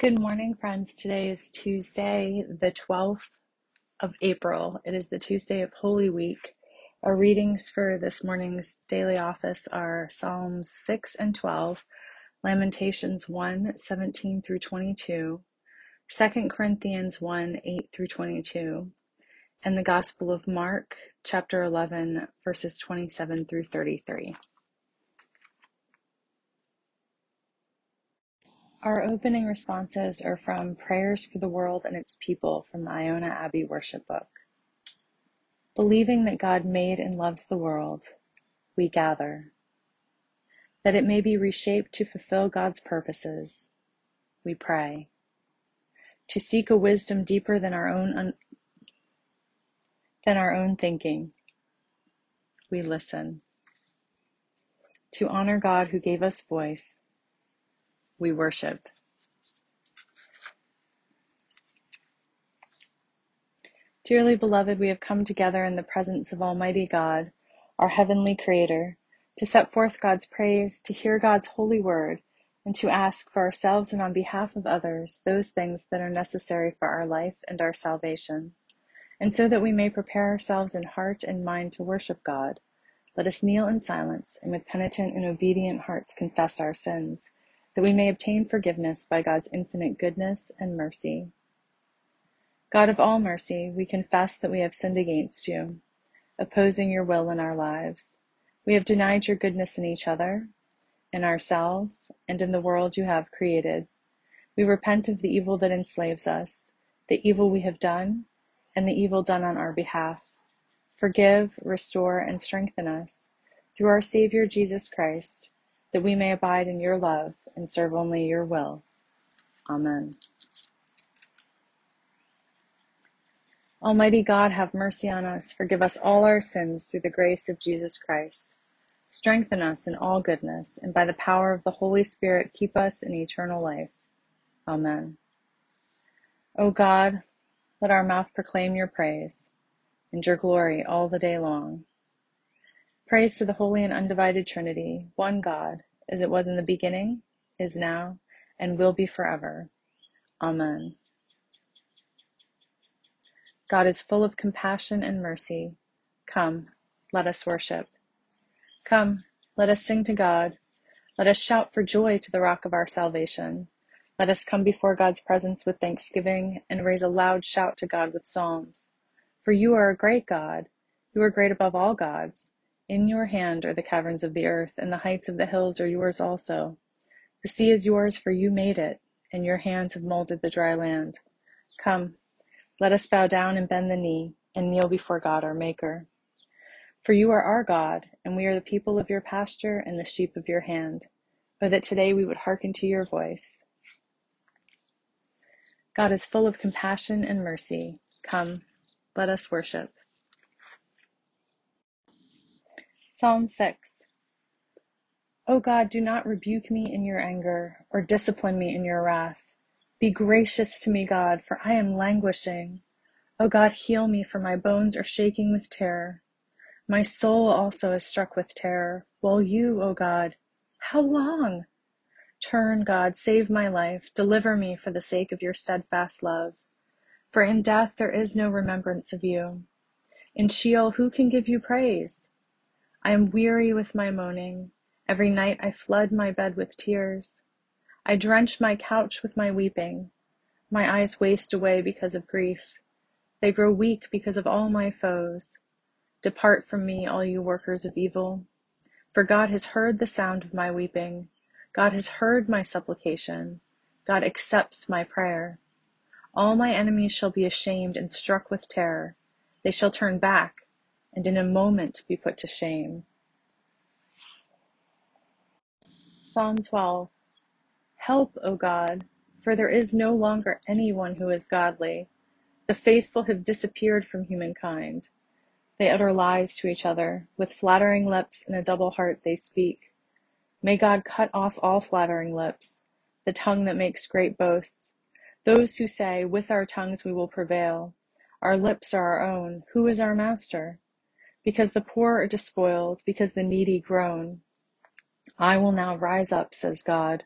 Good morning, friends. Today is Tuesday, the 12th of April. It is the Tuesday of Holy Week. Our readings for this morning's daily office are Psalms 6 and 12, Lamentations 1 17 through 22, 2 Corinthians 1 8 through 22, and the Gospel of Mark, chapter 11, verses 27 through 33. Our opening responses are from Prayers for the World and Its People from the Iona Abbey Worship Book. Believing that God made and loves the world, we gather. That it may be reshaped to fulfill God's purposes, we pray. To seek a wisdom deeper than our own un- than our own thinking, we listen. To honor God who gave us voice, we worship. Dearly beloved, we have come together in the presence of Almighty God, our heavenly Creator, to set forth God's praise, to hear God's holy word, and to ask for ourselves and on behalf of others those things that are necessary for our life and our salvation. And so that we may prepare ourselves in heart and mind to worship God, let us kneel in silence and with penitent and obedient hearts confess our sins, that we may obtain forgiveness by God's infinite goodness and mercy. God of all mercy, we confess that we have sinned against you, opposing your will in our lives. We have denied your goodness in each other, in ourselves, and in the world you have created. We repent of the evil that enslaves us, the evil we have done, and the evil done on our behalf. Forgive, restore, and strengthen us through our Savior Jesus Christ, that we may abide in your love and serve only your will. Amen. Almighty God, have mercy on us, forgive us all our sins through the grace of Jesus Christ. Strengthen us in all goodness, and by the power of the Holy Spirit, keep us in eternal life. Amen. O God, let our mouth proclaim your praise, and your glory all the day long. Praise to the holy and undivided Trinity, one God, as it was in the beginning, is now, and will be forever. Amen. God is full of compassion and mercy. Come, let us worship. Come, let us sing to God. Let us shout for joy to the rock of our salvation. Let us come before God's presence with thanksgiving and raise a loud shout to God with psalms. For you are a great God. You are great above all gods. In your hand are the caverns of the earth, and the heights of the hills are yours also. The sea is yours, for you made it, and your hands have molded the dry land. Come, let us bow down and bend the knee and kneel before God our Maker. For you are our God, and we are the people of your pasture and the sheep of your hand. Oh, that today we would hearken to your voice. God is full of compassion and mercy. Come, let us worship. Psalm 6 O God, do not rebuke me in your anger, or discipline me in your wrath. Be gracious to me, God, for I am languishing. O God, heal me, for my bones are shaking with terror. My soul also is struck with terror, while you, O God, how long? Turn, God, save my life, deliver me for the sake of your steadfast love. For in death there is no remembrance of you. In Sheol, who can give you praise? I am weary with my moaning. Every night I flood my bed with tears. I drench my couch with my weeping. My eyes waste away because of grief. They grow weak because of all my foes. Depart from me, all you workers of evil. For God has heard the sound of my weeping. God has heard my supplication. God accepts my prayer. All my enemies shall be ashamed and struck with terror. They shall turn back, and in a moment be put to shame. Psalm 12 Help, O God, for there is no longer anyone who is godly. The faithful have disappeared from humankind. They utter lies to each other. With flattering lips and a double heart they speak. May God cut off all flattering lips, the tongue that makes great boasts. Those who say, With our tongues we will prevail. Our lips are our own. Who is our master? Because the poor are despoiled, because the needy groan. I will now rise up, says God.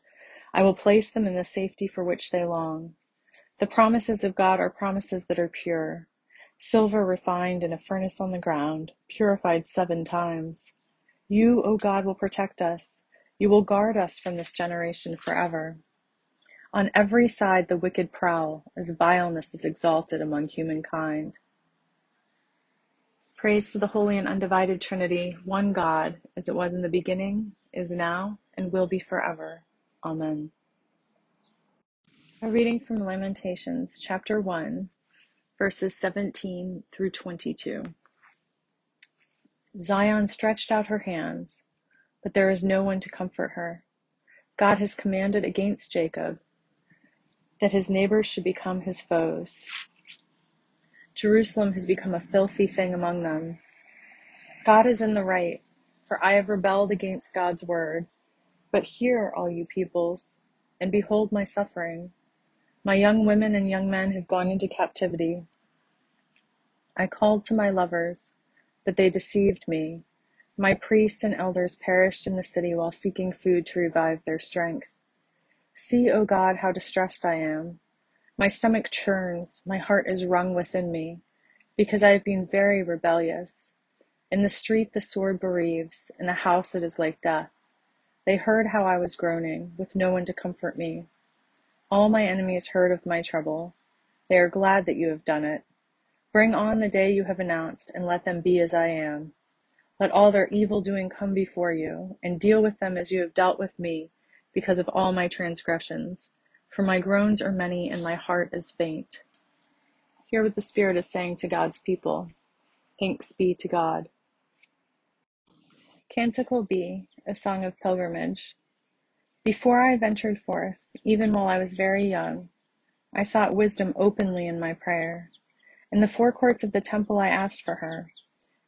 I will place them in the safety for which they long. The promises of God are promises that are pure. Silver refined in a furnace on the ground, purified seven times. You, O God, will protect us. You will guard us from this generation forever. On every side the wicked prowl, as vileness is exalted among humankind. Praise to the holy and undivided Trinity, one God, as it was in the beginning, is now, and will be forever. Amen. A reading from Lamentations, chapter 1, verses 17 through 22. Zion stretched out her hands, but there is no one to comfort her. God has commanded against Jacob that his neighbors should become his foes. Jerusalem has become a filthy thing among them. God is in the right, for I have rebelled against God's word. But hear, all you peoples, and behold my suffering. My young women and young men have gone into captivity. I called to my lovers, but they deceived me. My priests and elders perished in the city while seeking food to revive their strength. See, O God, how distressed I am. My stomach churns, my heart is wrung within me, because I have been very rebellious. In the street the sword bereaves, in the house it is like death. They heard how I was groaning, with no one to comfort me. All my enemies heard of my trouble. They are glad that you have done it. Bring on the day you have announced, and let them be as I am. Let all their evil doing come before you, and deal with them as you have dealt with me, because of all my transgressions for my groans are many and my heart is faint. Hear what the Spirit is saying to God's people. Thanks be to God. Canticle B, a song of pilgrimage. Before I ventured forth, even while I was very young, I sought wisdom openly in my prayer. In the forecourts of the temple I asked for her,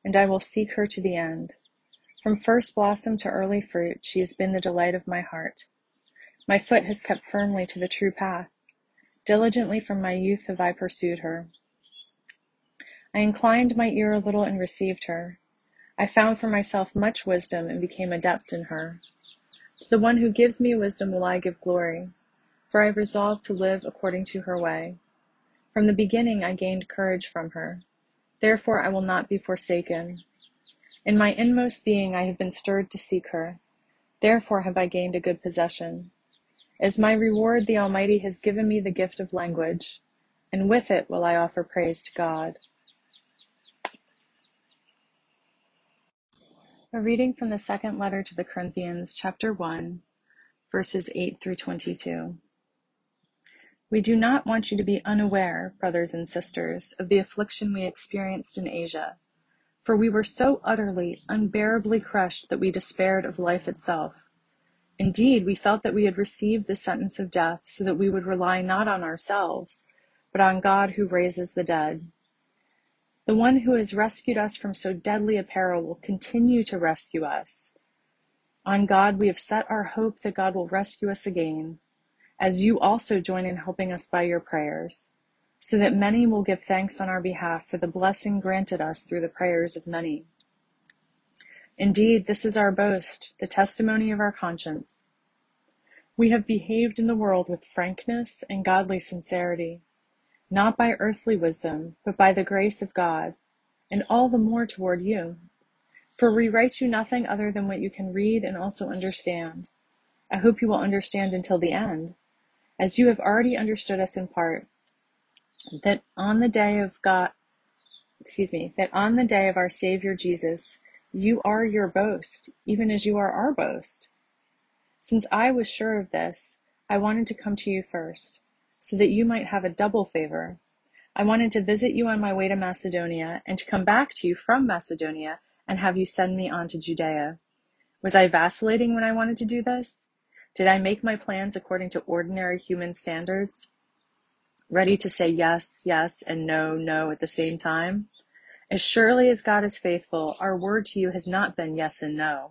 and I will seek her to the end. From first blossom to early fruit, she has been the delight of my heart. My foot has kept firmly to the true path. Diligently from my youth have I pursued her. I inclined my ear a little and received her. I found for myself much wisdom and became adept in her. To the one who gives me wisdom will I give glory, for I have resolved to live according to her way. From the beginning I gained courage from her. Therefore I will not be forsaken. In my inmost being I have been stirred to seek her. Therefore have I gained a good possession. As my reward, the Almighty has given me the gift of language, and with it will I offer praise to God. A reading from the second letter to the Corinthians, chapter 1, verses 8 through 22. We do not want you to be unaware, brothers and sisters, of the affliction we experienced in Asia, for we were so utterly, unbearably crushed that we despaired of life itself. Indeed, we felt that we had received the sentence of death so that we would rely not on ourselves, but on God who raises the dead. The one who has rescued us from so deadly a peril will continue to rescue us. On God we have set our hope that God will rescue us again, as you also join in helping us by your prayers, so that many will give thanks on our behalf for the blessing granted us through the prayers of many. Indeed, this is our boast, the testimony of our conscience. We have behaved in the world with frankness and godly sincerity, not by earthly wisdom, but by the grace of God, and all the more toward you. For we write you nothing other than what you can read and also understand. I hope you will understand until the end, as you have already understood us in part, that on the day of God, excuse me, that on the day of our Savior Jesus, you are your boast, even as you are our boast. Since I was sure of this, I wanted to come to you first, so that you might have a double favor. I wanted to visit you on my way to Macedonia, and to come back to you from Macedonia and have you send me on to Judea. Was I vacillating when I wanted to do this? Did I make my plans according to ordinary human standards? Ready to say yes, yes, and no, no at the same time? As surely as God is faithful, our word to you has not been yes and no.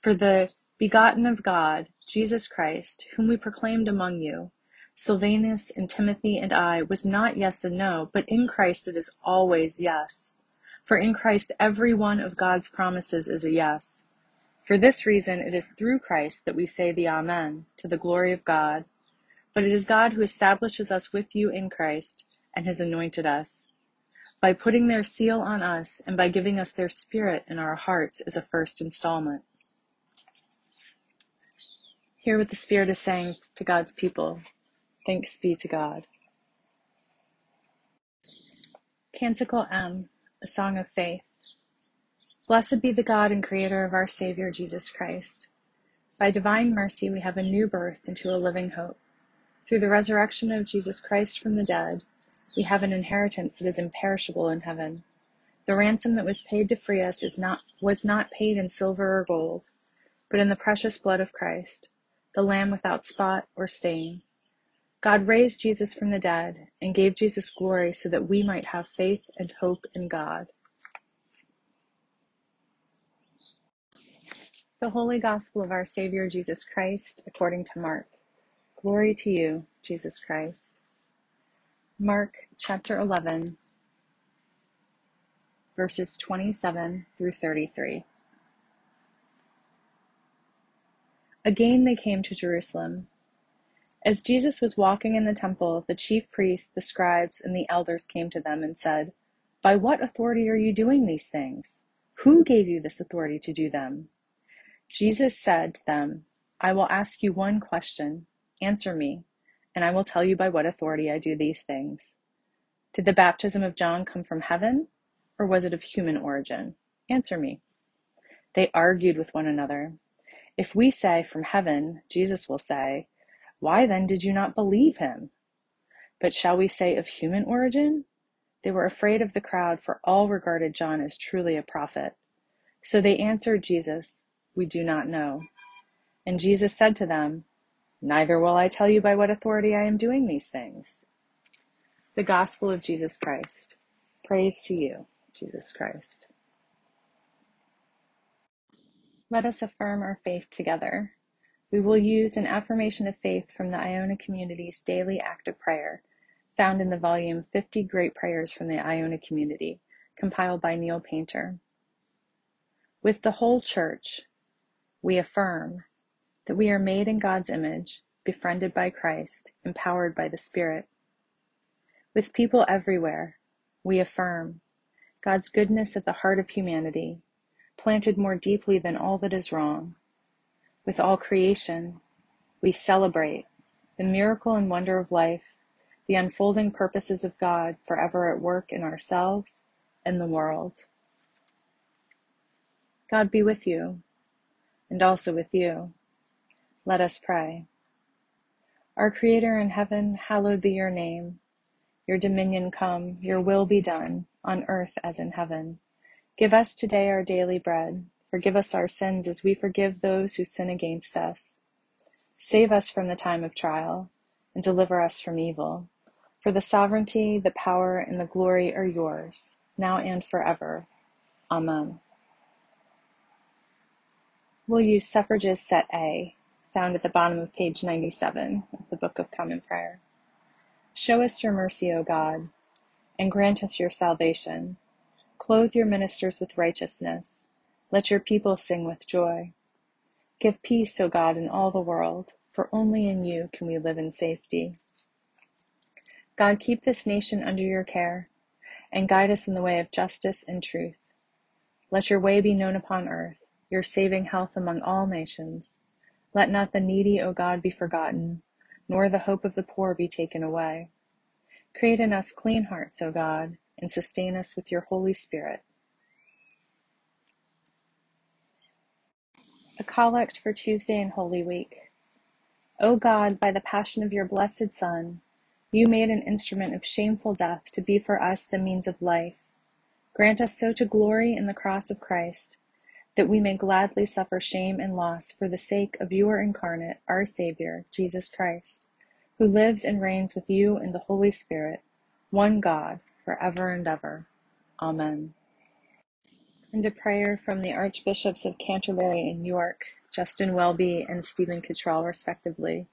For the begotten of God, Jesus Christ, whom we proclaimed among you, Silvanus and Timothy and I, was not yes and no, but in Christ it is always yes. For in Christ every one of God's promises is a yes. For this reason, it is through Christ that we say the Amen to the glory of God. But it is God who establishes us with you in Christ and has anointed us by putting their seal on us and by giving us their spirit in our hearts as a first installment. Hear what the Spirit is saying to God's people. Thanks be to God. Canticle M, a song of faith. Blessed be the God and Creator of our Savior Jesus Christ. By divine mercy, we have a new birth into a living hope. Through the resurrection of Jesus Christ from the dead, we have an inheritance that is imperishable in heaven. The ransom that was paid to free us is not, was not paid in silver or gold, but in the precious blood of Christ the Lamb without spot or stain. God raised Jesus from the dead and gave Jesus glory so that we might have faith and hope in God. The Holy Gospel of our Savior Jesus Christ, according to Mark. Glory to you, Jesus Christ. Mark chapter 11, verses 27 through 33. Again they came to Jerusalem. As Jesus was walking in the temple, the chief priests, the scribes, and the elders came to them and said, By what authority are you doing these things? Who gave you this authority to do them? Jesus said to them, I will ask you one question. Answer me, and I will tell you by what authority I do these things. Did the baptism of John come from heaven, or was it of human origin? Answer me. They argued with one another. If we say from heaven, Jesus will say, Why then did you not believe him? But shall we say of human origin? They were afraid of the crowd, for all regarded John as truly a prophet. So they answered Jesus, We do not know. And Jesus said to them, Neither will I tell you by what authority I am doing these things. The Gospel of Jesus Christ. Praise to you, Jesus Christ. Let us affirm our faith together. We will use an affirmation of faith from the Iona community's daily act of prayer, found in the volume 50 Great Prayers from the Iona Community, compiled by Neil Paynter. With the whole church, we affirm that we are made in God's image, befriended by Christ, empowered by the Spirit. With people everywhere, we affirm God's goodness at the heart of humanity, planted more deeply than all that is wrong. With all creation, we celebrate the miracle and wonder of life, the unfolding purposes of God forever at work in ourselves and the world. God be with you, and also with you. Let us pray. Our Creator in heaven, hallowed be your name. Your dominion come, your will be done, on earth as in heaven. Give us today our daily bread. Forgive us our sins as we forgive those who sin against us. Save us from the time of trial, and deliver us from evil. For the sovereignty, the power, and the glory are yours, now and forever. Amen. We'll use Suffrages Set A, found at the bottom of page 97 of the Book of Common Prayer. Show us your mercy, O God, and grant us your salvation. Clothe your ministers with righteousness. Let your people sing with joy. Give peace, O God, in all the world, for only in you can we live in safety. God, keep this nation under your care and guide us in the way of justice and truth. Let your way be known upon earth, your saving health among all nations. Let not the needy, O God, be forgotten, nor the hope of the poor be taken away. Create in us clean hearts, O God, and sustain us with your Holy Spirit. A collect for Tuesday in Holy Week. O God, by the passion of your blessed Son, you made an instrument of shameful death to be for us the means of life. Grant us so to glory in the cross of Christ, that we may gladly suffer shame and loss for the sake of your incarnate, our Savior, Jesus Christ, who lives and reigns with you in the Holy Spirit, one God, for ever and ever. Amen. And a prayer from the Archbishops of Canterbury and York, Justin Welby and Stephen Cottrell, respectively.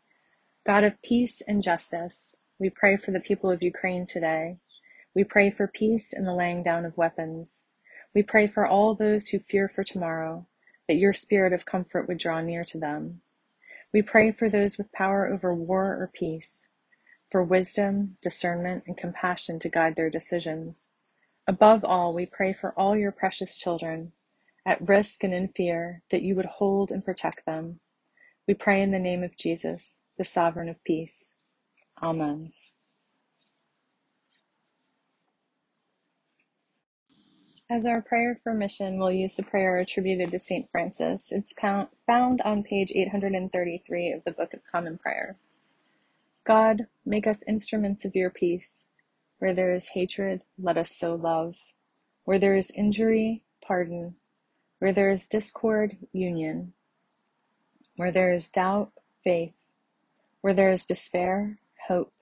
God of peace and justice, we pray for the people of Ukraine today. We pray for peace and the laying down of weapons. We pray for all those who fear for tomorrow. that your spirit of comfort would draw near to them. We pray for those with power over war or peace, for wisdom, discernment, and compassion to guide their decisions. Above all, we pray for all your precious children, at risk and in fear, that you would hold and protect them. We pray in the name of Jesus, the sovereign of peace. Amen. As our prayer for mission, we'll use the prayer attributed to St. Francis. It's found on page 833 of the Book of Common Prayer. God, make us instruments of your peace. Where there is hatred, let us sow love. Where there is injury, pardon. Where there is discord, union. Where there is doubt, faith. Where there is despair, hope.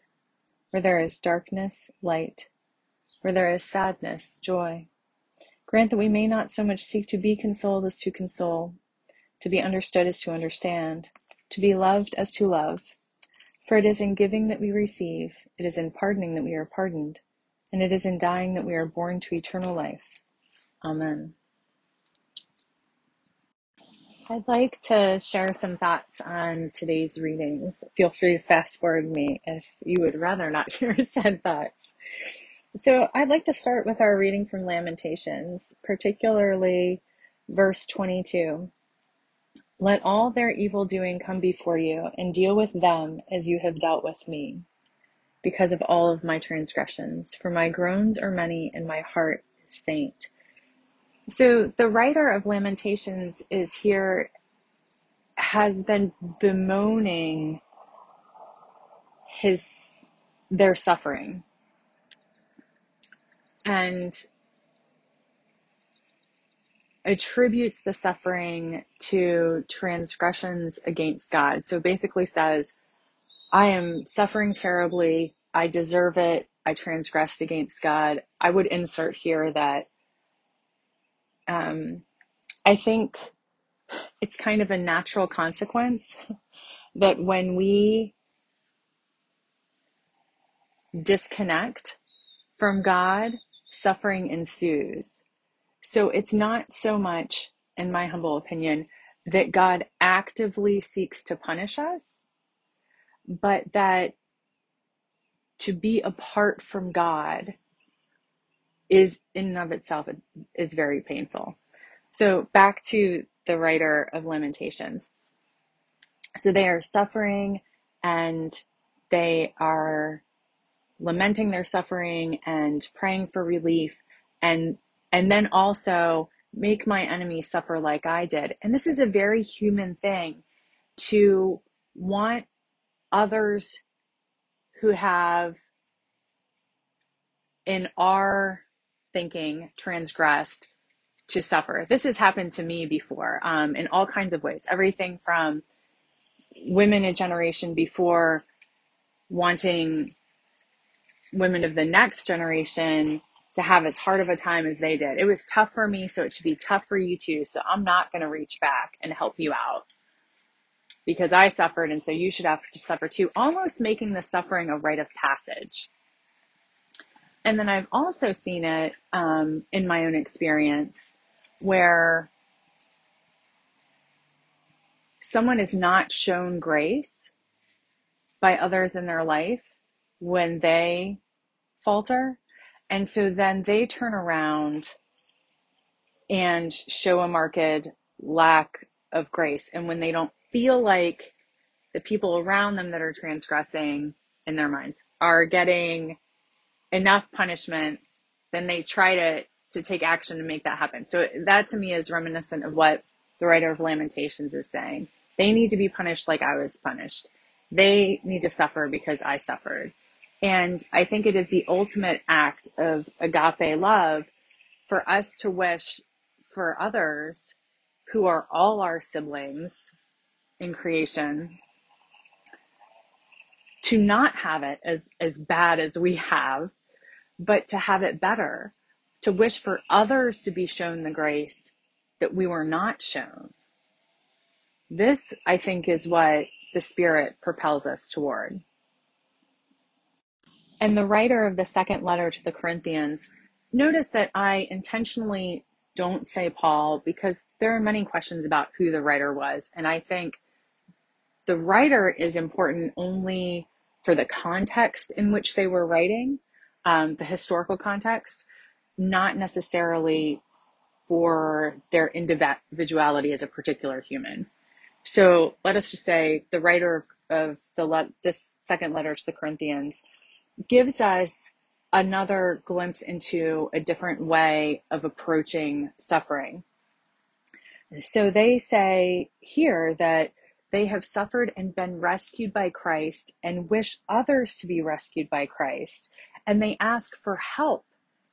Where there is darkness, light. Where there is sadness, joy. Grant that we may not so much seek to be consoled as to console, to be understood as to understand, to be loved as to love. For it is in giving that we receive, it is in pardoning that we are pardoned, and it is in dying that we are born to eternal life. Amen. I'd like to share some thoughts on today's readings. Feel free to fast forward me if you would rather not hear said thoughts. So, I'd like to start with our reading from Lamentations, particularly verse 22. Let all their evil doing come before you, and deal with them as you have dealt with me, because of all of my transgressions. For my groans are many, and my heart is faint. So, the writer of Lamentations is here, has been bemoaning his their suffering and attributes the suffering to transgressions against God. So basically says, I am suffering terribly. I deserve it. I transgressed against God. I would insert here that um, I think it's kind of a natural consequence that when we disconnect from God, suffering ensues. So it's not so much, in my humble opinion, that God actively seeks to punish us, but that to be apart from God is in and of itself is very painful. So back to the writer of Lamentations. So they are suffering and they are lamenting their suffering and praying for relief and and then also make my enemy suffer like I did. And this is a very human thing to want others who have in our thinking transgressed to suffer. This has happened to me before um, in all kinds of ways. Everything from women a generation before wanting women of the next generation to have as hard of a time as they did. It was tough for me, so it should be tough for you too. So I'm not going to reach back and help you out because I suffered, and so you should have to suffer too, almost making the suffering a rite of passage. And then I've also seen it um, in my own experience where someone is not shown grace by others in their life when they falter. And so then they turn around and show a marked lack of grace. And when they don't feel like the people around them that are transgressing in their minds are getting enough punishment, then they try to, to take action to make that happen. So that to me is reminiscent of what the writer of Lamentations is saying. They need to be punished like I was punished. They need to suffer because I suffered. And I think it is the ultimate act of agape love for us to wish for others who are all our siblings in creation to not have it as, as bad as we have, but to have it better, to wish for others to be shown the grace that we were not shown. This, I think, is what the Spirit propels us toward. And the writer of the second letter to the Corinthians, notice that I intentionally don't say Paul because there are many questions about who the writer was. And I think the writer is important only for the context in which they were writing, um, the historical context, not necessarily for their individuality as a particular human. So let us just say the writer of, of the le- this second letter to the Corinthians gives us another glimpse into a different way of approaching suffering. So they say here that they have suffered and been rescued by Christ and wish others to be rescued by Christ. And they ask for help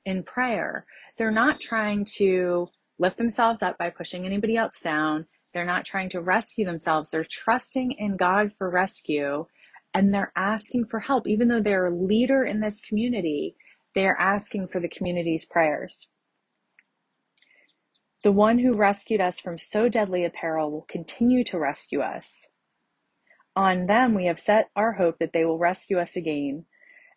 in prayer. They're not trying to lift themselves up by pushing anybody else down. They're not trying to rescue themselves. They're trusting in God for rescue and they're asking for help. Even though they're a leader in this community, they're asking for the community's prayers. The one who rescued us from so deadly a peril will continue to rescue us. On them we have set our hope that they will rescue us again,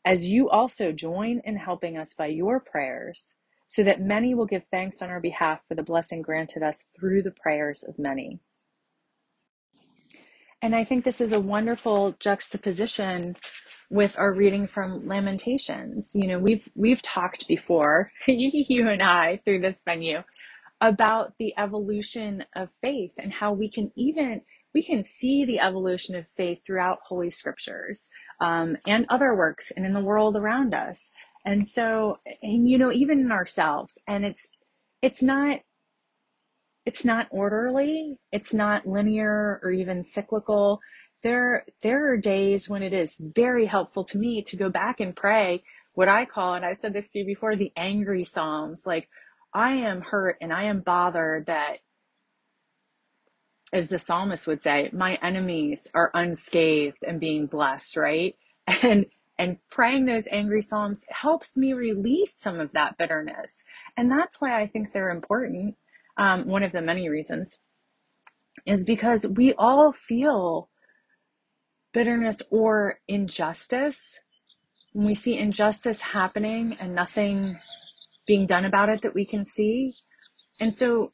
as you also join in helping us by your prayers so that many will give thanks on our behalf for the blessing granted us through the prayers of many. And I think this is a wonderful juxtaposition with our reading from Lamentations. You know, we've we've talked before, you and I, through this venue, about the evolution of faith and how we can even we can see the evolution of faith throughout holy scriptures um, and other works and in the world around us. And so and you know even in ourselves. And it's it's not it's not orderly. It's not linear or even cyclical. There there are days when it is very helpful to me to go back and pray what i call and i've said this to you before the angry psalms. Like i am hurt and i am bothered that as the psalmist would say my enemies are unscathed and being blessed right and and praying those angry psalms helps me release some of that bitterness. And that's why I think they're important. Um, one of the many reasons is because we all feel bitterness or injustice. When we see injustice happening and nothing being done about it that we can see. And so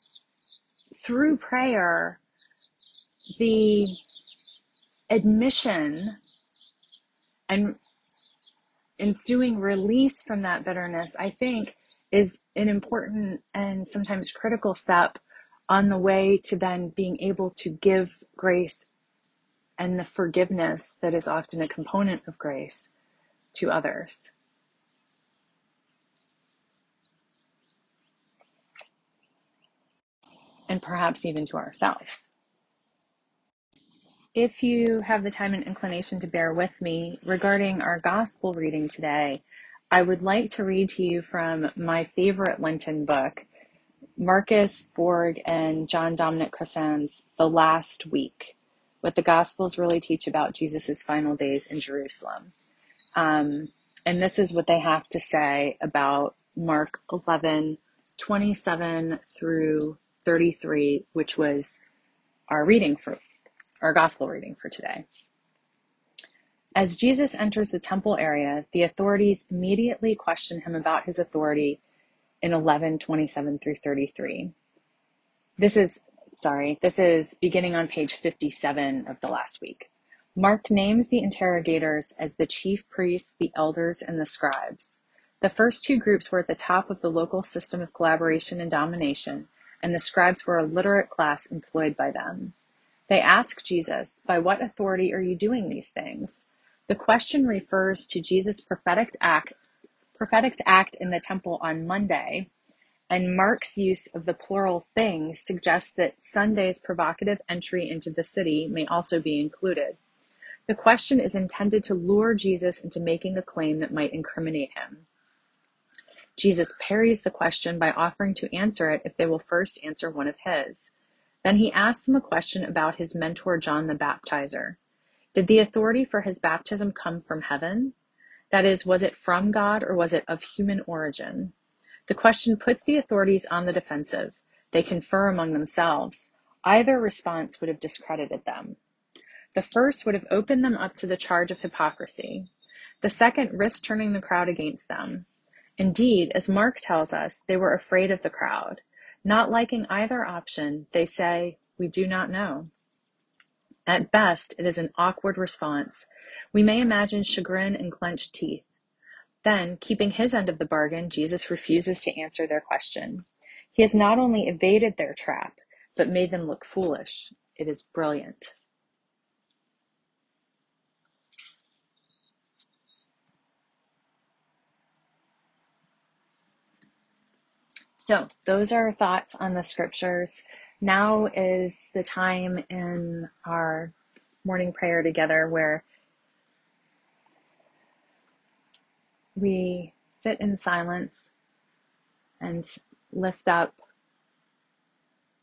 through prayer, the admission and ensuing release from that bitterness, I think, is an important and sometimes critical step on the way to then being able to give grace and the forgiveness that is often a component of grace to others. And perhaps even to ourselves. If you have the time and inclination to bear with me regarding our gospel reading today, I would like to read to you from my favorite Lenten book, Marcus Borg and John Dominic Crossan's The Last Week, what the Gospels really teach about Jesus' final days in Jerusalem. Um, and this is what they have to say about Mark 11, 27 through 33, which was our reading for our gospel reading for today. As Jesus enters the temple area, the authorities immediately question him about his authority in 11 27 through 33. This is, sorry, this is beginning on page 57 of the last week. Mark names the interrogators as the chief priests, the elders, and the scribes. The first two groups were at the top of the local system of collaboration and domination, and the scribes were a literate class employed by them. They ask Jesus, By what authority are you doing these things? The question refers to Jesus' prophetic act, prophetic act in the temple on Monday, and Mark's use of the plural things suggests that Sunday's provocative entry into the city may also be included. The question is intended to lure Jesus into making a claim that might incriminate him. Jesus parries the question by offering to answer it if they will first answer one of his. Then he asks them a question about his mentor, John the Baptizer. Did the authority for his baptism come from heaven? That is, was it from God or was it of human origin? The question puts the authorities on the defensive. They confer among themselves. Either response would have discredited them. The first would have opened them up to the charge of hypocrisy. The second risked turning the crowd against them. Indeed, as Mark tells us, they were afraid of the crowd. Not liking either option, they say, We do not know. At best, it is an awkward response. We may imagine chagrin and clenched teeth. Then, keeping his end of the bargain, Jesus refuses to answer their question. He has not only evaded their trap, but made them look foolish. It is brilliant. So, those are thoughts on the scriptures. Now is the time in our morning prayer together where we sit in silence and lift up,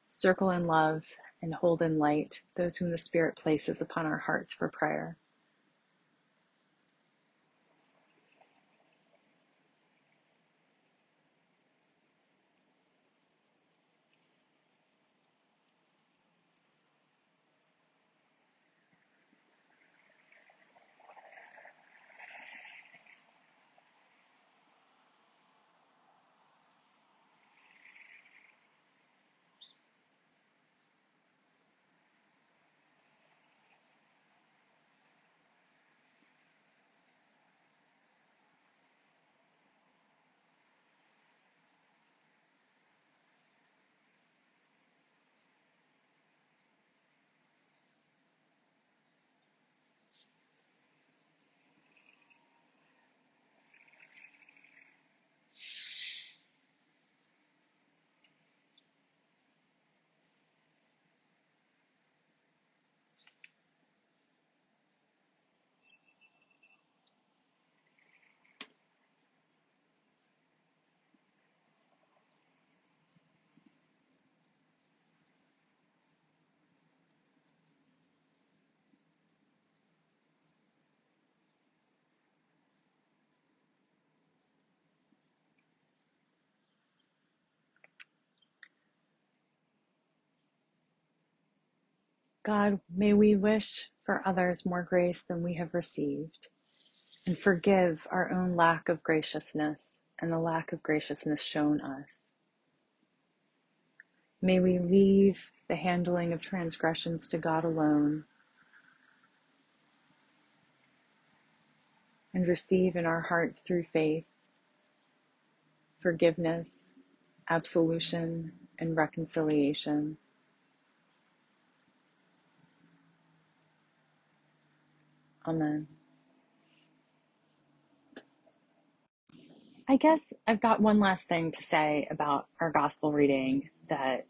circle in love, and hold in light those whom the Spirit places upon our hearts for prayer. God, may we wish for others more grace than we have received and forgive our own lack of graciousness and the lack of graciousness shown us. May we leave the handling of transgressions to God alone and receive in our hearts through faith forgiveness, absolution, and reconciliation. Amen. I guess I've got one last thing to say about our gospel reading that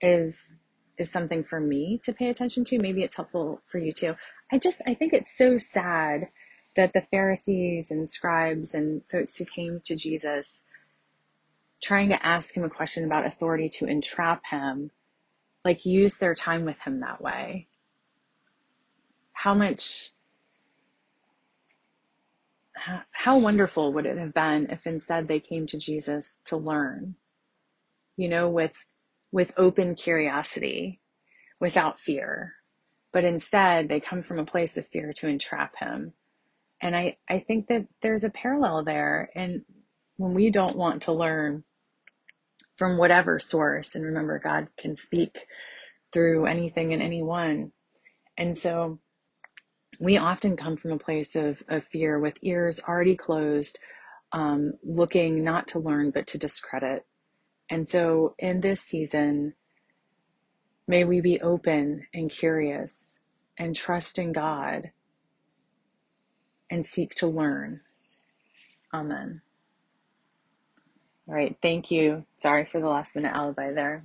is is something for me to pay attention to. Maybe it's helpful for you too. I just I think it's so sad that the Pharisees and scribes and folks who came to Jesus trying to ask him a question about authority to entrap him like use their time with him that way. How much how wonderful would it have been if instead they came to Jesus to learn, you know, with with open curiosity, without fear. But instead they come from a place of fear to entrap him. And I, I think that there's a parallel there. And when we don't want to learn from whatever source, and remember, God can speak through anything and anyone. And so we often come from a place of, of fear with ears already closed, um, looking not to learn, but to discredit. And so in this season, may we be open and curious and trust in God and seek to learn. Amen. All right, thank you. Sorry for the last minute alibi there.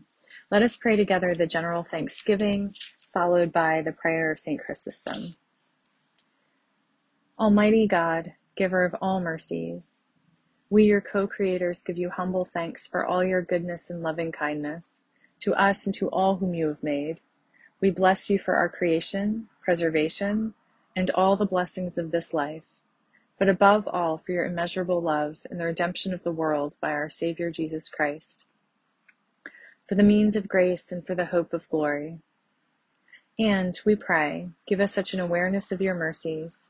Let us pray together the general thanksgiving, followed by the prayer of St. Chrysostom. Almighty God, giver of all mercies, we, your co creators, give you humble thanks for all your goodness and loving kindness to us and to all whom you have made. We bless you for our creation, preservation, and all the blessings of this life, but above all for your immeasurable love and the redemption of the world by our Savior Jesus Christ, for the means of grace and for the hope of glory. And we pray, give us such an awareness of your mercies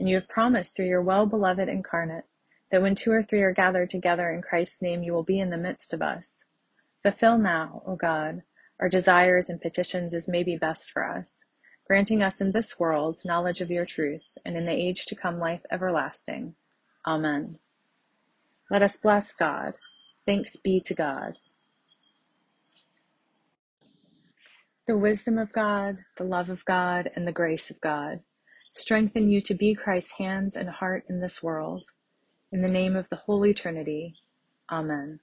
And you have promised through your well beloved incarnate that when two or three are gathered together in Christ's name, you will be in the midst of us. Fulfill now, O God, our desires and petitions as may be best for us, granting us in this world knowledge of your truth, and in the age to come life everlasting. Amen. Let us bless God. Thanks be to God. The wisdom of God, the love of God, and the grace of God strengthen you to be Christ's hands and heart in this world. In the name of the Holy Trinity. Amen.